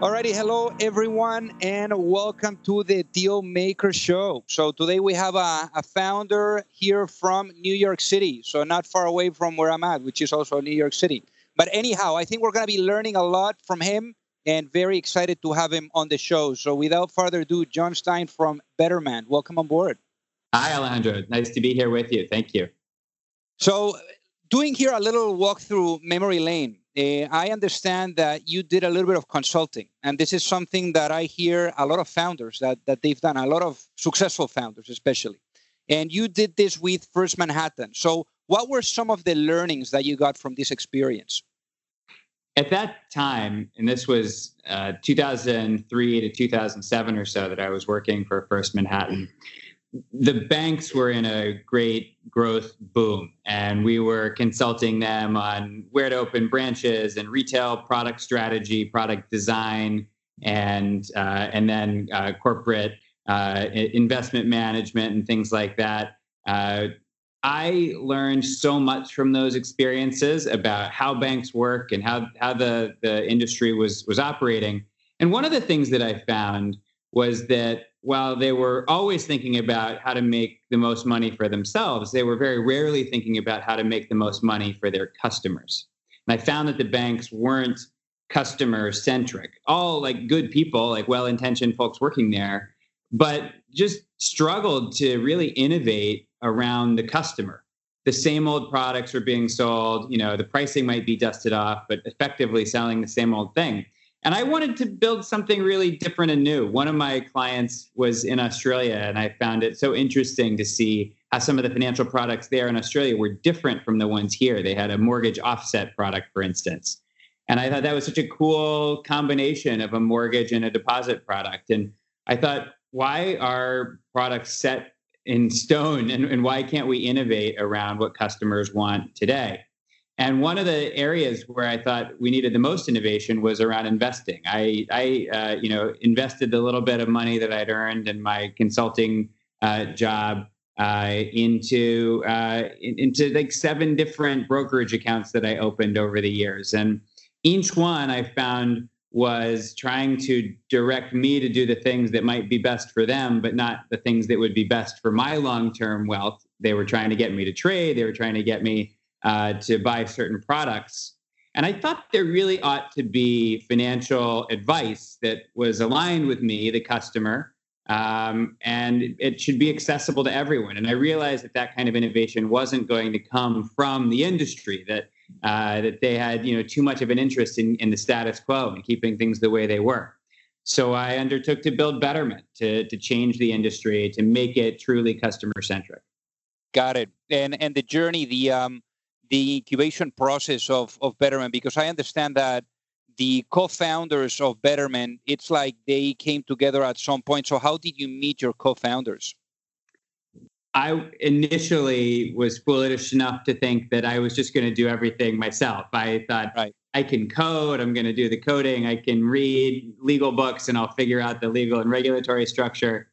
Alrighty, hello everyone, and welcome to the Deal Maker Show. So today we have a, a, founder here from New York City, so not far away from where I'm at, which is also New York City. But anyhow, I think we're going to be learning a lot from him, and very excited to have him on the show. So without further ado, Jon Stein from Betterment, welcome on board. Hi, Alejandro. Nice to be here with you. Thank you. So, doing here a little walk through memory lane uh, I understand that you did a little bit of consulting, and this is something that I hear a lot of founders that, that they've done, a lot of successful founders, especially. And you did this with First Manhattan. So, what were some of the learnings that you got from this experience? At that time, and this was uh, 2003 to 2007 or so, that I was working for First Manhattan the banks were in a great growth boom and we were consulting them on where to open branches and retail product strategy product design and uh, and then uh, corporate uh, investment management and things like that. Uh, i learned so much from those experiences about how banks work and how how the the industry was was operating. And one of the things that i found was that while they were always thinking about how to make the most money for themselves, they were very rarely thinking about how to make the most money for their customers. And I found that the banks weren't customer centric, all like good people, like well intentioned folks working there, but just struggled to really innovate around the customer. The same old products were being sold, you know, the pricing might be dusted off, but effectively selling the same old thing. And I wanted to build something really different and new. One of my clients was in Australia, and I found it so interesting to see how some of the financial products there in Australia were different from the ones here. They had a mortgage offset product, for instance. And I thought that was such a cool combination of a mortgage and a deposit product. And I thought, why are products set in stone and, and why can't we innovate around what customers want today? And one of the areas where I thought we needed the most innovation was around investing. I, I uh, you know, invested the little bit of money that I'd earned in my consulting uh, job uh, into uh, into like seven different brokerage accounts that I opened over the years, and each one I found was trying to direct me to do the things that might be best for them, but not the things that would be best for my long term wealth. They were trying to get me to trade. They were trying to get me uh, to buy certain products. And I thought there really ought to be financial advice that was aligned with me, the customer, um, and it should be accessible to everyone. And I realized that that kind of innovation wasn't going to come from the industry. That uh, that they had you know too much of an interest in, in the status quo and keeping things the way they were. So I undertook to build Betterment to to change the industry to make it truly customer centric. Got it. And and the journey, the um, the incubation process of, of Betterment? Because I understand that the co-founders of Betterment, it's like they came together at some point. So how did you meet your co-founders? I initially was foolish enough to think that I was just going to do everything myself. I thought right. I can code, I'm going to do the coding, I can read legal books, and I'll figure out the legal and regulatory structure.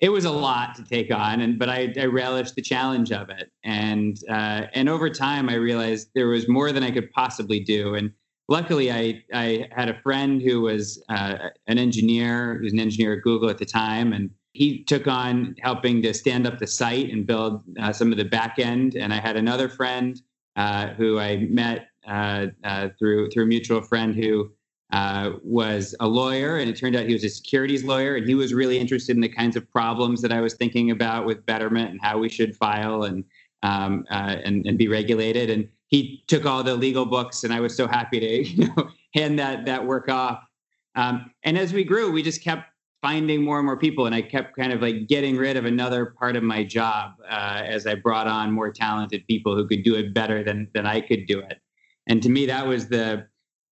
It was a lot to take on, and but I, I relished the challenge of it. And uh, and over time, I realized there was more than I could possibly do. And luckily, I I had a friend who was uh, an engineer, who was an engineer at Google at the time, and he took on helping to stand up the site and build uh, some of the back end. And I had another friend uh, who I met uh, uh, through through a mutual friend who uh, was a lawyer, and it turned out he was a securities lawyer, and he was really interested in the kinds of problems that I was thinking about with Betterment and how we should file and um, uh, and, and be regulated. And he took all the legal books, and I was so happy to you know hand that that work off. Um, and as we grew, we just kept finding more and more people, and I kept kind of like getting rid of another part of my job uh, as I brought on more talented people who could do it better than than I could do it. And to me, that was the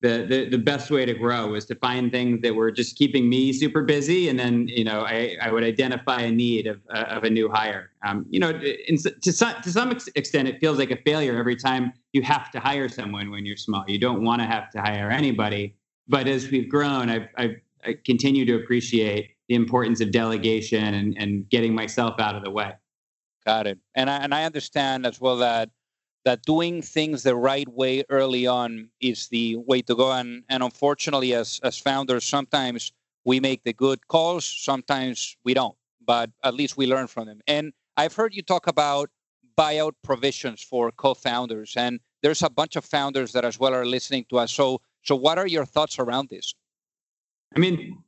the, the the best way to grow was to find things that were just keeping me super busy, and then you know I, I would identify a need of uh, of a new hire. Um, you know, in, to some to some extent, it feels like a failure every time you have to hire someone when you're small. You don't want to have to hire anybody, but as we've grown, I've, I've I continue to appreciate the importance of delegation and and getting myself out of the way. Got it, and I and I understand as well that that doing things the right way early on is the way to go. And, and unfortunately, as, as founders, sometimes we make the good calls, sometimes we don't, but at least we learn from them. And I've heard you talk about buyout provisions for co-founders, and there's a bunch of founders that as well are listening to us. So, so what are your thoughts around this? I mean,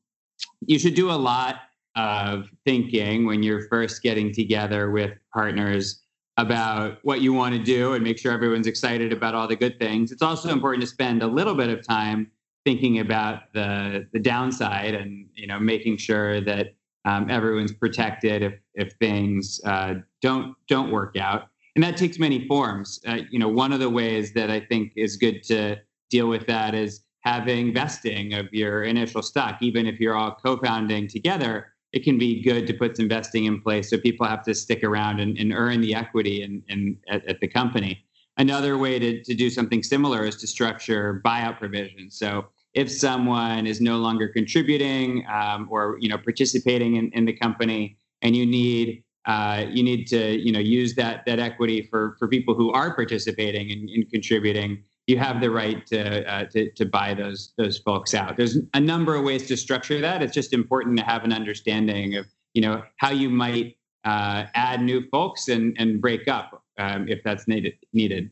you should do a lot of thinking when you're first getting together with partners about what you want to do and make sure everyone's excited about all the good things. It's also important to spend a little bit of time thinking about the the downside and you know making sure that um, everyone's protected if if things uh, don't don't work out. And that takes many forms. Uh, you know, one of the ways that I think is good to deal with that is having vesting of your initial stock, even if you're all co-founding together it can be good to put some vesting in place so people have to stick around and, and earn the equity in, in, at, at, the company. Another way to, to do something similar is to structure buyout provisions. So if someone is no longer contributing um, or you know participating in, in the company and you need uh, you need to you know use that that equity for for people who are participating and, and contributing you have the right to, uh, to, to buy those those folks out. There's a number of ways to structure that. It's just important to have an understanding of you know how you might uh, add new folks and and break up um, if that's needed needed.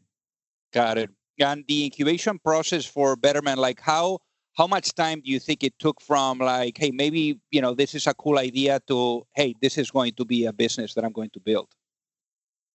Got it. And the incubation process for Betterment, like how how much time do you think it took from like, hey, maybe you know this is a cool idea to hey, this is going to be a business that I'm going to build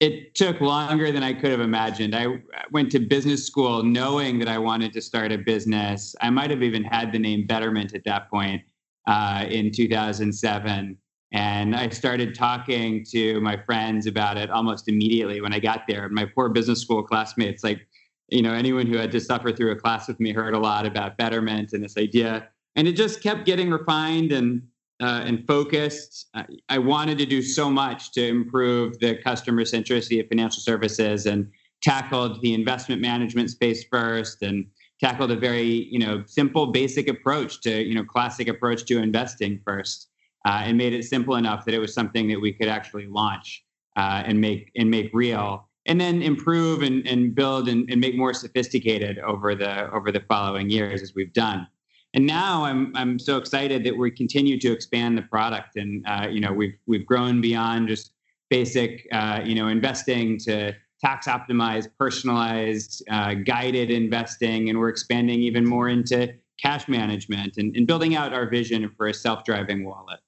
it took longer than I could have imagined. I went to business school knowing that I wanted to start a business. I might have even had the name Betterment at that point uh, in 2007. And I started talking to my friends about it almost immediately when I got there. My poor business school classmates, like, you know, anyone who had to suffer through a class with me heard a lot about Betterment and this idea. And it just kept getting refined and uh, and focused. I wanted to do so much to improve the customer centricity of financial services and tackled the investment management space first and tackled a very you know simple basic approach to you know classic approach to investing first uh, and made it simple enough that it was something that we could actually launch uh, and make and make real and then improve and, and build and, and make more sophisticated over the over the following years as we've done and now I'm I'm so excited that we continue to expand the product, and uh, you know we've we've grown beyond just basic uh, you know investing to tax optimized, personalized, uh, guided investing, and we're expanding even more into cash management and, and building out our vision for a self-driving wallet.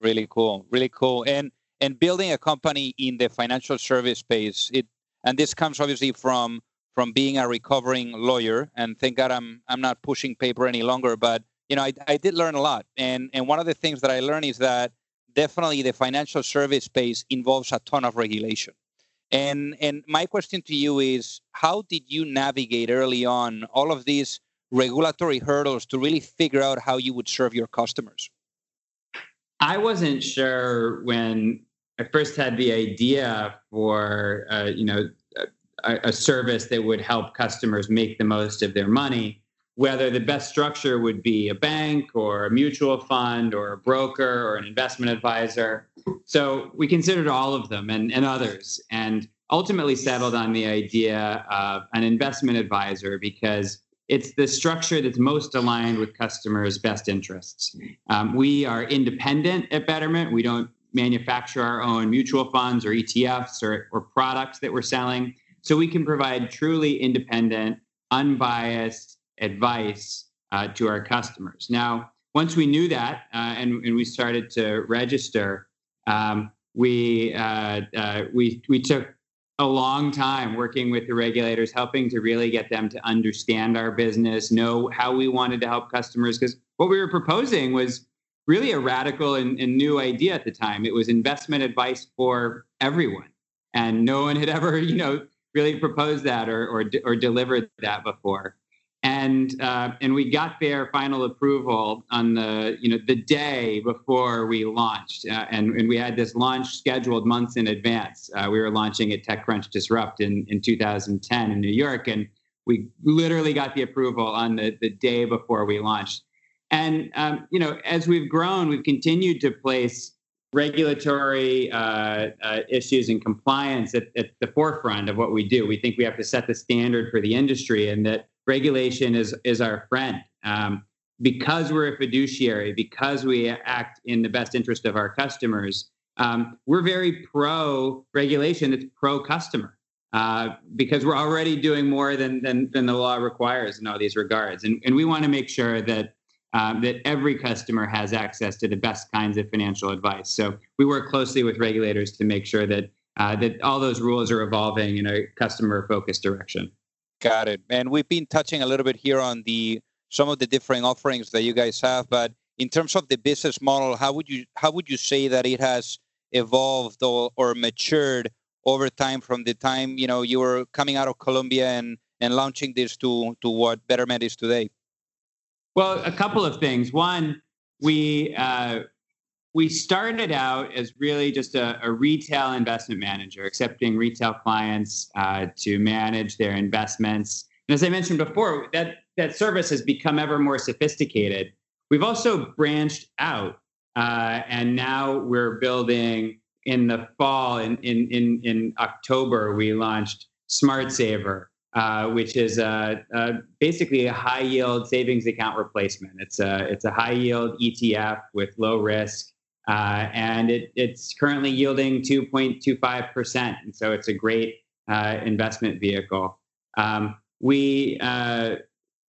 Really cool, really cool, and and building a company in the financial service space. It and this comes obviously from from being a recovering lawyer and thank god i'm i'm not pushing paper any longer but you know i, I did learn a lot. And and one of the things that i learned is that definitely the financial service space involves a ton of regulation. And and my question to you is how did you navigate early on all of these regulatory hurdles to really figure out how you would serve your customers? I wasn't sure when i first had the idea for uh, you know a, service that would help customers make the most of their money whether the best structure would be a bank or a mutual fund or a broker or an investment advisor. So we considered all of them and, and others and ultimately settled on the idea of an investment advisor because it's the structure that's most aligned with customers' best interests. Um, we are independent at Betterment. We don't manufacture our own mutual funds or ETFs or, or products that we're selling. So we can provide truly independent, unbiased advice uh, to our customers. Now, once we knew that uh, and, and we started to register, um, we, uh, uh we, we took a long time working with the regulators, helping to really get them to understand our business, know how we wanted to help customers. Because what we were proposing was really a radical and, and, new idea at the time. It was investment advice for everyone, and no one had ever, you know, really proposed that or or, or delivered that before and uh, and we got their final approval on the you know the day before we launched, uh, and and we had this launch scheduled months in advance. Uh, we were launching at TechCrunch Disrupt in in 2010 in New York, and we literally got the approval on the the day before we launched. And um, you know, as we've grown, we've continued to place regulatory uh, uh, issues and compliance at, at the forefront of what we do. We think we have to set the standard for the industry, and that regulation is is our friend. Um, because we're a fiduciary, because we act in the best interest of our customers, um, we're very pro regulation. It's pro customer uh, because we're already doing more than, than than the law requires in all these regards, and and we want to make sure that. Um, that every customer has access to the best kinds of financial advice. So we work closely with regulators to make sure that uh, that all those rules are evolving in a customer-focused direction. Got it. And we've been touching a little bit here on the some of the different offerings that you guys have, but in terms of the business model, how would you how would you say that it has evolved or, or matured over time from the time you know you were coming out of Columbia and and launching this to to what Betterment is today? Well, a couple of things. One, we uh, we started out as really just a, a retail investment manager, accepting retail clients uh, to manage their investments. And as I mentioned before, that, that service has become ever more sophisticated. We've also branched out, uh, and now we're building in the fall, in, in, in, in October, we launched Smart Saver. Uh, which is a, a, basically a high yield savings account replacement. It's a, it's a high yield ETF with low risk uh, and it, it's currently yielding 2.25%. And so it's a great uh, investment vehicle. Um, we, uh,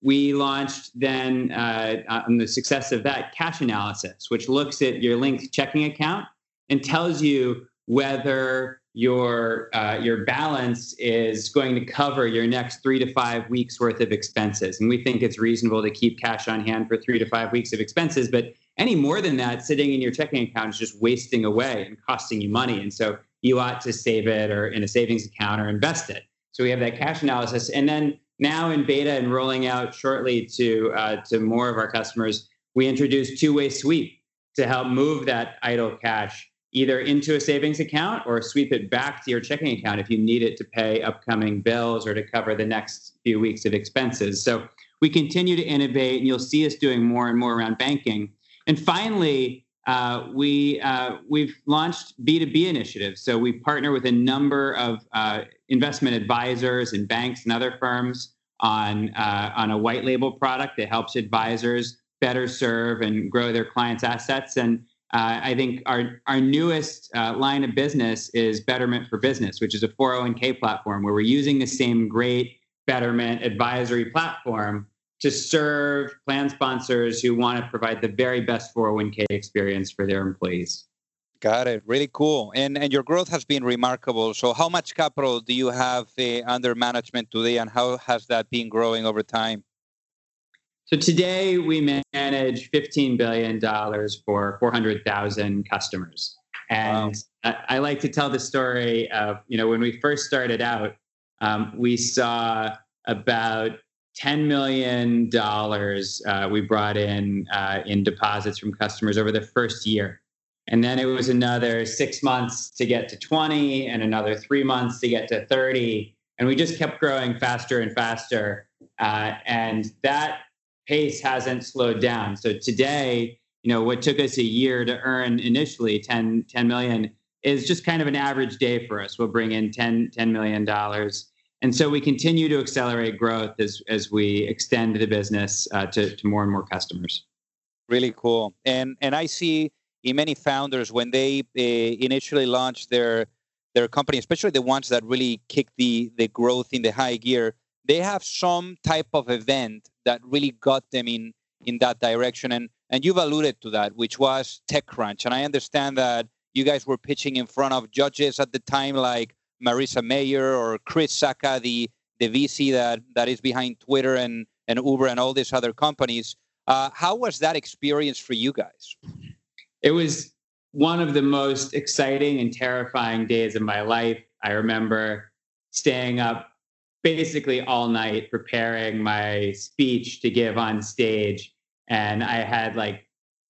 we launched then uh, on the success of that cash analysis, which looks at your linked checking account and tells you whether your uh, your balance is going to cover your next three to five weeks worth of expenses. And we think it's reasonable to keep cash on hand for three to five weeks of expenses, but any more than that sitting in your checking account is just wasting away and costing you money. And so you ought to save it or in a savings account or invest it. So we have that cash analysis. And then now in beta and rolling out shortly to uh, to more of our customers, we introduced two-way sweep to help move that idle cash either into a savings account or sweep it back to your checking account if you need it to pay upcoming bills or to cover the next few weeks of expenses. So we continue to innovate, and you'll see us doing more and more around banking. And finally, uh, we uh, we've launched B2B initiatives. So we partner with a number of uh, investment advisors and banks and other firms on uh, on a white label product that helps advisors better serve and grow their clients' assets. And uh, I think our our newest uh, line of business is Betterment for Business, which is a 401k platform where we're using the same great Betterment advisory platform to serve plan sponsors who want to provide the very best 401k experience for their employees. Got it. Really cool. And and your growth has been remarkable. So how much capital do you have uh, under management today and how has that been growing over time? So today we manage $15 billion for 400,000 customers. And wow. I, I, like to tell the story of, you know, when we first started out, um, we saw about $10 million uh, we brought in uh, in deposits from customers over the first year. And then it was another six months to get to 20 and another three months to get to 30. And we just kept growing faster and faster. Uh, and that pace hasn't slowed down. So today, you know, what took us a year to earn initially 10, 10 million is just kind of an average day for us. We'll bring in 10, $10 million. And so we continue to accelerate growth as, as we extend the business uh, to, to more and more customers. Really cool. And, and I see in many founders when they uh, initially launch their, their company, especially the ones that really kick the, the growth in the high gear, they have some type of event that really got them in, in that direction. And, and you've alluded to that, which was TechCrunch. And I understand that you guys were pitching in front of judges at the time like Marissa Mayer or Chris Sacca, the the VC that that is behind Twitter and and Uber and all these other companies. Uh, how was that experience for you guys? It was one of the most exciting and terrifying days of my life. I remember staying up basically all night preparing my speech to give on stage, and I had like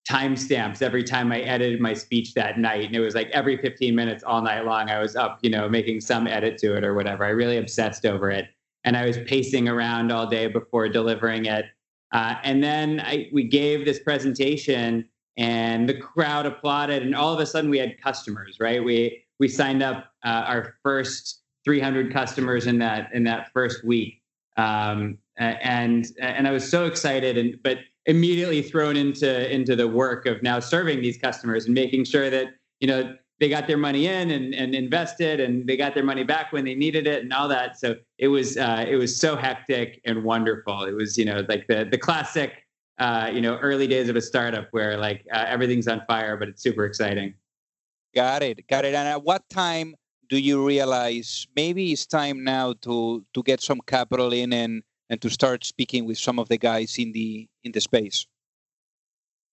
timestamps every time I edited my speech that night. And it was like every 15 minutes all night long, I was up, you know, making some edit to it or whatever. I really obsessed over it. And I was pacing around all day before delivering it. Uh, and then I, we gave this presentation and the crowd applauded and all of a sudden we had customers, right? We, we signed up uh, our first 300 customers in that, in that first week. Um, and, and I was so excited and, but immediately thrown into into the work of now serving these customers and making sure that you know they got their money in and, and invested and they got their money back when they needed it and all that. So it was uh, it was so hectic and wonderful. It was you know like the the classic uh, you know early days of a startup where like uh, everything's on fire but it's super exciting. Got it got it. And at what time do you realize maybe it's time now to to get some capital in and and to start speaking with some of the guys in the in the space?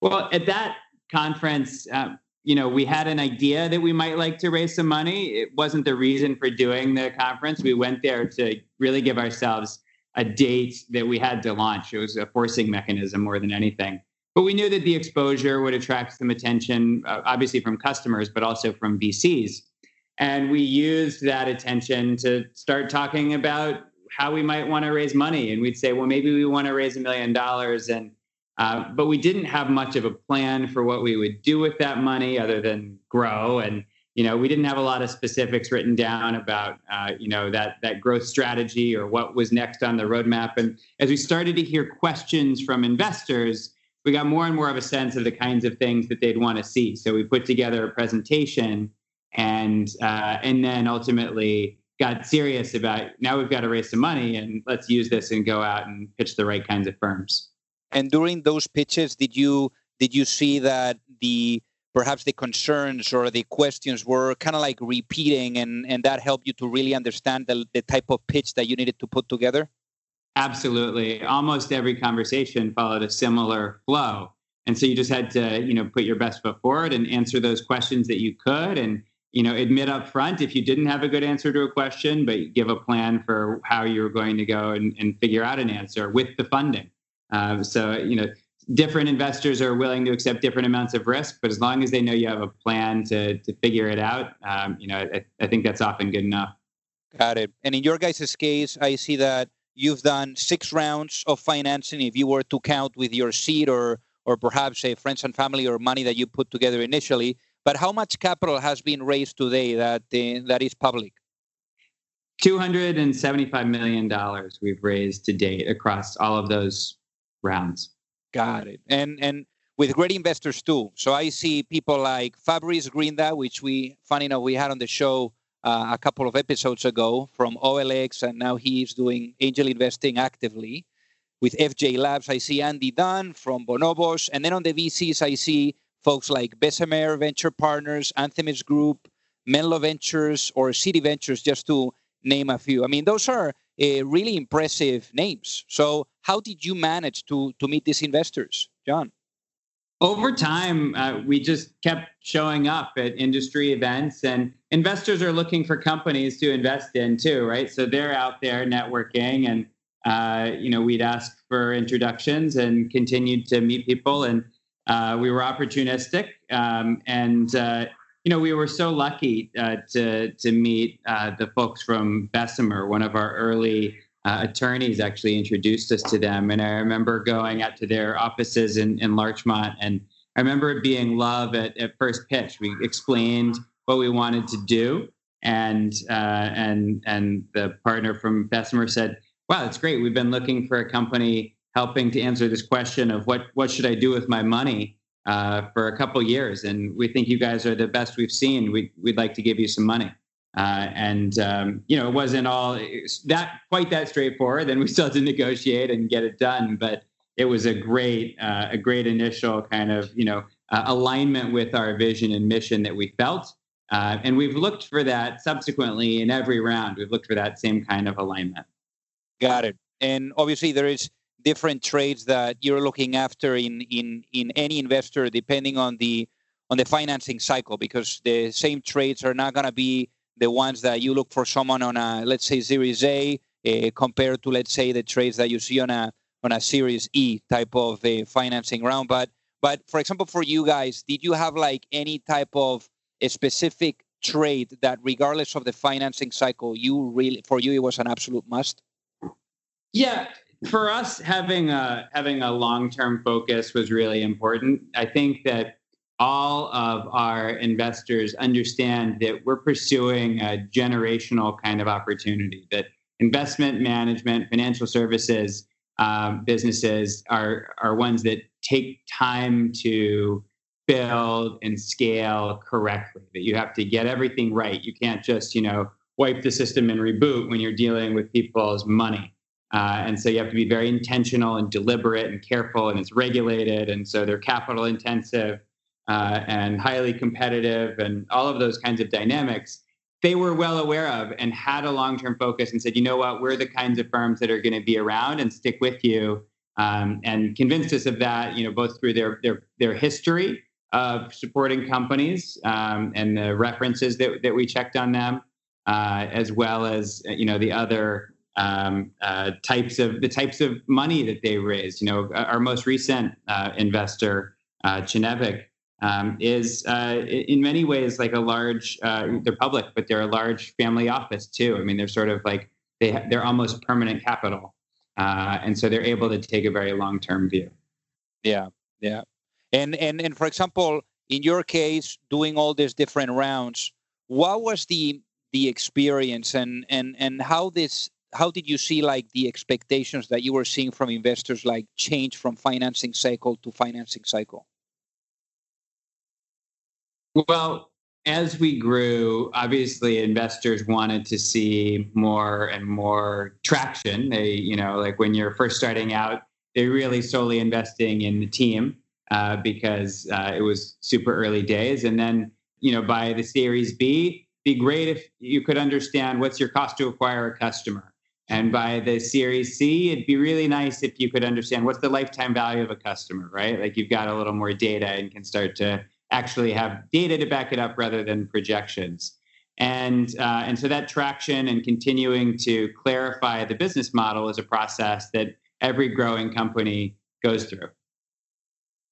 Well, at that conference, um, you know, we had an idea that we might like to raise some money. It wasn't the reason for doing the conference. We went there to really give ourselves a date that we had to launch. It was a forcing mechanism more than anything. But we knew that the exposure would attract some attention, uh, obviously from customers, but also from VCs. And we used that attention to start talking about how we might want to raise money. And we'd say, well, maybe we want to raise a million dollars. And uh, but we didn't have much of a plan for what we would do with that money other than grow. And you know, we didn't have a lot of specifics written down about uh, you know that that growth strategy or what was next on the roadmap. And as we started to hear questions from investors, we got more and more of a sense of the kinds of things that they'd want to see. So we put together a presentation, and uh, and then ultimately got serious about now we've got to raise some money and let's use this and go out and pitch the right kinds of firms. And during those pitches, did you did you see that the perhaps the concerns or the questions were kind of like repeating and and that helped you to really understand the, the type of pitch that you needed to put together? Absolutely. Almost every conversation followed a similar flow. And so you just had to, you know, put your best foot forward and answer those questions that you could and you know admit up front if you didn't have a good answer to a question but give a plan for how you're going to go and, and figure out an answer with the funding. Um, so you know different investors are willing to accept different amounts of risk but as long as they know you have a plan to to figure it out um, you know I, I think that's often good enough. Got it. And in your guys' case i see that you've done six rounds of financing if you were to count with your seed or or perhaps a friends and family or money that you put together initially but how much capital has been raised today that uh, that is public? Two hundred and seventy-five million dollars we've raised to date across all of those rounds. Got it. And and with great investors too. So I see people like Fabrice Grinda, which we, funny enough, we had on the show uh, a couple of episodes ago from OLX, and now he's doing angel investing actively. With FJ Labs, I see Andy Dunn from Bonobos, and then on the VCs, I see folks like Bessemer Venture Partners, Anthemis Group, Menlo Ventures, or Citi Ventures, just to name a few. I mean, those are uh, really impressive names. So, how did you manage to to meet these investors, Jon? Over time, uh, we just kept showing up at industry events, and investors are looking for companies to invest in too, right? So they're out there networking, and uh, you know, we'd ask for introductions and continued to meet people and uh, we were opportunistic, um, and uh, you know we were so lucky uh, to to meet uh, the folks from Bessemer, one of our early uh, attorneys actually introduced us to them. And I remember going out to their offices in, in Larchmont, and I remember it being love at, at first pitch. We explained what we wanted to do, and uh, and and the partner from Bessemer said, "Wow, that's great. We've been looking for a company helping to answer this question of what what should I do with my money." Uh, for a couple years, and we think you guys are the best we've seen. We, we'd like to give you some money. Uh, and um, you know, it wasn't all that quite that straightforward. Then we still had to negotiate and get it done. But it was a great, uh, a great initial kind of you know alignment with our vision and mission that we felt. Uh, and we've looked for that subsequently in every round. We've looked for that same kind of alignment. Got it. And obviously, there is different trades that you're looking after in in in any investor, depending on the on the financing cycle, because the same trades are not going to be the ones that you look for someone on a let's say Series A uh, compared to let's say the trades that you see on a on a Series E type of uh, financing round. But but for example, for you guys, did you have like any type of a specific trade that, regardless of the financing cycle, you really for you it was an absolute must? Yeah, for us, having a having a long term focus was really important. I think that all of our investors understand that we're pursuing a generational kind of opportunity, that investment management, financial services um, businesses are, are ones that take time to build and scale correctly, that you have to get everything right. You can't just, you know, wipe the system and reboot when you're dealing with people's money. Uh, and so you have to be very intentional and deliberate and careful, and it's regulated. And so they're capital intensive uh, and highly competitive and all of those kinds of dynamics they were well aware of and had a long-term focus and said you know what we're the kinds of firms that are going to be around and stick with you um, and convinced us of that you know both through their their their history of supporting companies um, and the references that, that we checked on them uh, as well as you know the other um, uh, types of the types of money that they raised you know our most recent uh, investor uh, Kinnevik um, is uh, in many ways like a large. Uh, they're public, but they're a large family office too. I mean, they're sort of like they they're almost permanent capital, uh, and so they're able to take a very long term view. Yeah, yeah, and and and for example, in your case, doing all these different rounds, what was the the experience and and and how this how did you see like the expectations that you were seeing from investors like change from financing cycle to financing cycle well, as we grew, obviously investors wanted to see more and more traction. They, you know, like when you're first starting out, they're really solely investing in the team uh, because uh, it was super early days. And then, you know, by the Series B, be great if you could understand what's your cost to acquire a customer. And by the Series C, it'd be really nice if you could understand what's the lifetime value of a customer, right? Like you've got a little more data and can start to actually have data to back it up rather than projections. And, uh, and so that traction and continuing to clarify the business model is a process that every growing company goes through.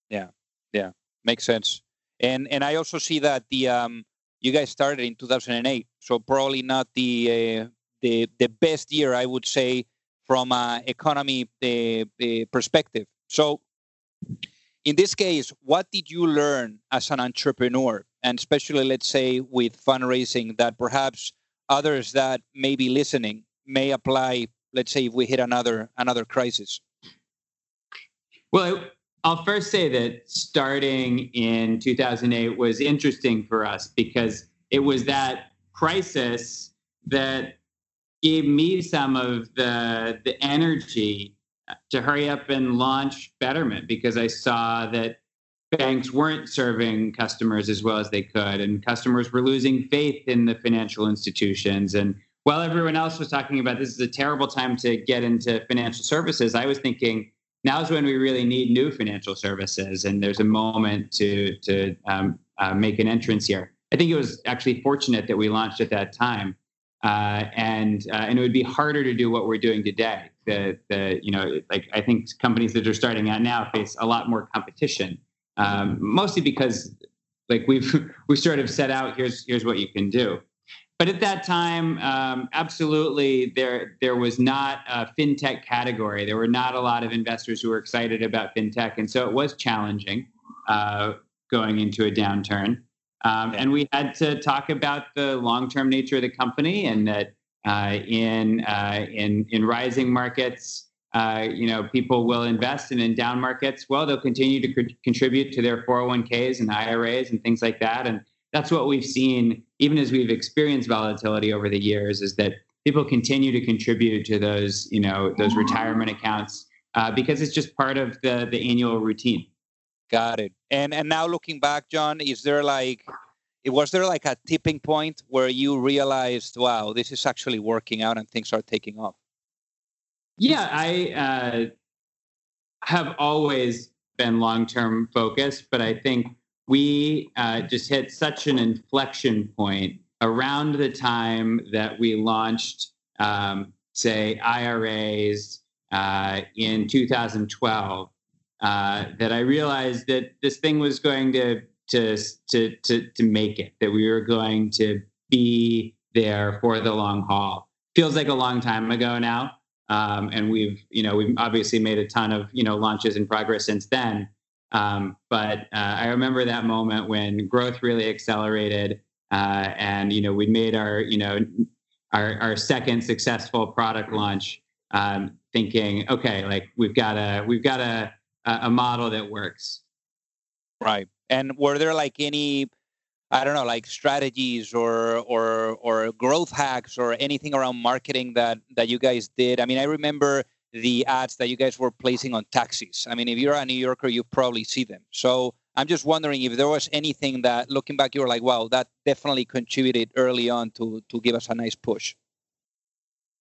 Yeah, yeah, makes sense. And and I also see that the um, you guys started in 2008, so probably not the uh, the the best year I would say from a economy uh, uh, perspective. So in this case, what did you learn as an entrepreneur, and especially, let's say, with fundraising, that perhaps others that may be listening may apply? Let's say if we hit another another crisis. Well, I'll first say that starting in 2008 was interesting for us because it was that crisis that gave me some of the the energy to hurry up and launch Betterment because I saw that banks weren't serving customers as well as they could, and customers were losing faith in the financial institutions. And while everyone else was talking about this is a terrible time to get into financial services, I was thinking now's when we really need new financial services, and there's a moment to to um, uh, make an entrance here. I think it was actually fortunate that we launched at that time, uh, and uh, and it would be harder to do what we're doing today the the you know like I think companies that are starting out now face a lot more competition, um, mostly because like we've we sort of set out here's here's what you can do. but at that time, um, absolutely, there there was not a fintech category. There were not a lot of investors who were excited about fintech, and so it was challenging uh, going into a downturn. Um, and we had to talk about the long-term nature of the company, and that uh, in uh, in in rising markets, uh, you know, people will invest, and in down markets, well, they'll continue to co- contribute to their 401ks and IRAs and things like that, and that's what we've seen, even as we've experienced volatility over the years, is that people continue to contribute to those, you know, those retirement accounts uh, because it's just part of the the annual routine. Got it. And and now looking back, Jon, is there like was there like a tipping point where you realized, wow, this is actually working out and things are taking off? Yeah, I uh, have always been long term focused, but I think we uh, just hit such an inflection point around the time that we launched, um, say, IRAs uh, in 2012, uh, that I realized that this thing was going to, to, to, to, to make it, that we were going to be there for the long haul. Feels like a long time ago now. Um, and we've, you know, we've obviously made a ton of, you know, launches in progress since then. Um, but uh, I remember that moment when growth really accelerated, uh, and you know we made our you know our our second successful product launch, um, thinking, okay, like we've got a we've got a a model that works. Right. And were there like any I don't know, like strategies or or or growth hacks or anything around marketing that that you guys did? I mean, I remember the ads that you guys were placing on taxis. I mean, if you're a New Yorker, you probably see them. So I'm just wondering if there was anything that, looking back, you were like, wow, that definitely contributed early on to to give us a nice push.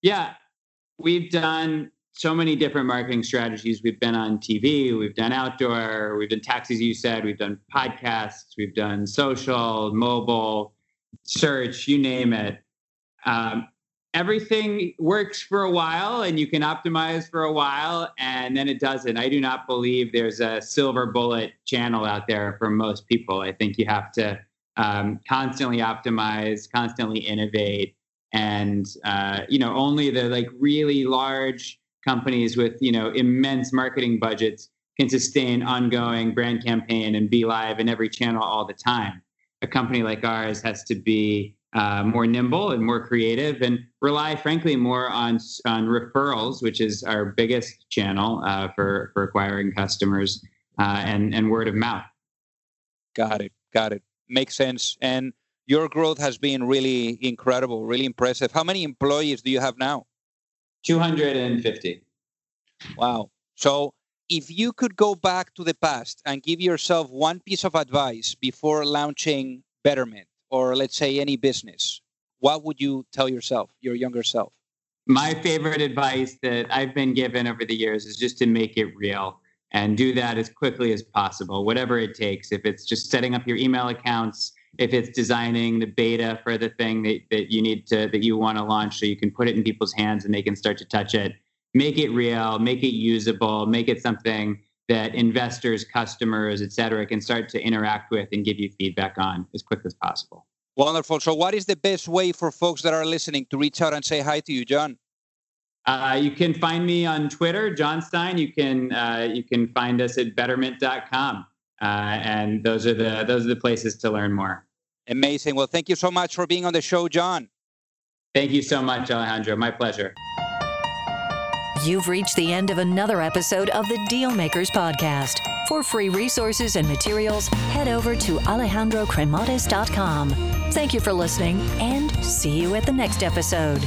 Yeah, we've done so many different marketing strategies. We've been on TV, we've done outdoor, we've done taxis. You said we've done podcasts, we've done social, mobile, search, you name it. Um, everything works for a while and you can optimize for a while and then it doesn't. I do not believe there's a silver bullet channel out there for most people. I think you have to um, constantly optimize, constantly innovate, and uh, you know only the like really large companies with you know immense marketing budgets can sustain ongoing brand campaign and be live in every channel all the time. A company like ours has to be uh, more nimble and more creative and rely frankly more on on referrals which is our biggest channel uh, for for acquiring customers uh, and and word of mouth. Got it. Got it. Makes sense. And your growth has been really incredible really impressive. How many employees do you have now 250 wow so if you could go back to the past and give yourself one piece of advice before launching betterment or let's say any business, what would you tell yourself, your younger self? My favorite advice that I've been given over the years is just to make it real and do that as quickly as possible, whatever it takes. If it's just setting up your email accounts, if it's designing the beta for the thing that, that you need to that you want to launch so you can put it in people's hands and they can start to touch it make it real make it usable make it something that investors, customers, et cetera, can start to interact with and give you feedback on as quick as possible. Wonderful. So, what is the best way for folks that are listening to reach out and say hi to you, Jon? Uh, you can find me on Twitter, Jon Stein. You can uh, you can find us at Betterment.com, Uh, and those are the those are the places to learn more. Amazing. Well, thank you so much for being on the show, Jon. Thank you so much, Alejandro. My pleasure. You've reached the end of another episode of the Dealmakers Podcast. For free resources and materials, head over to alejandrocremades.com. Thank you for listening and see you at the next episode.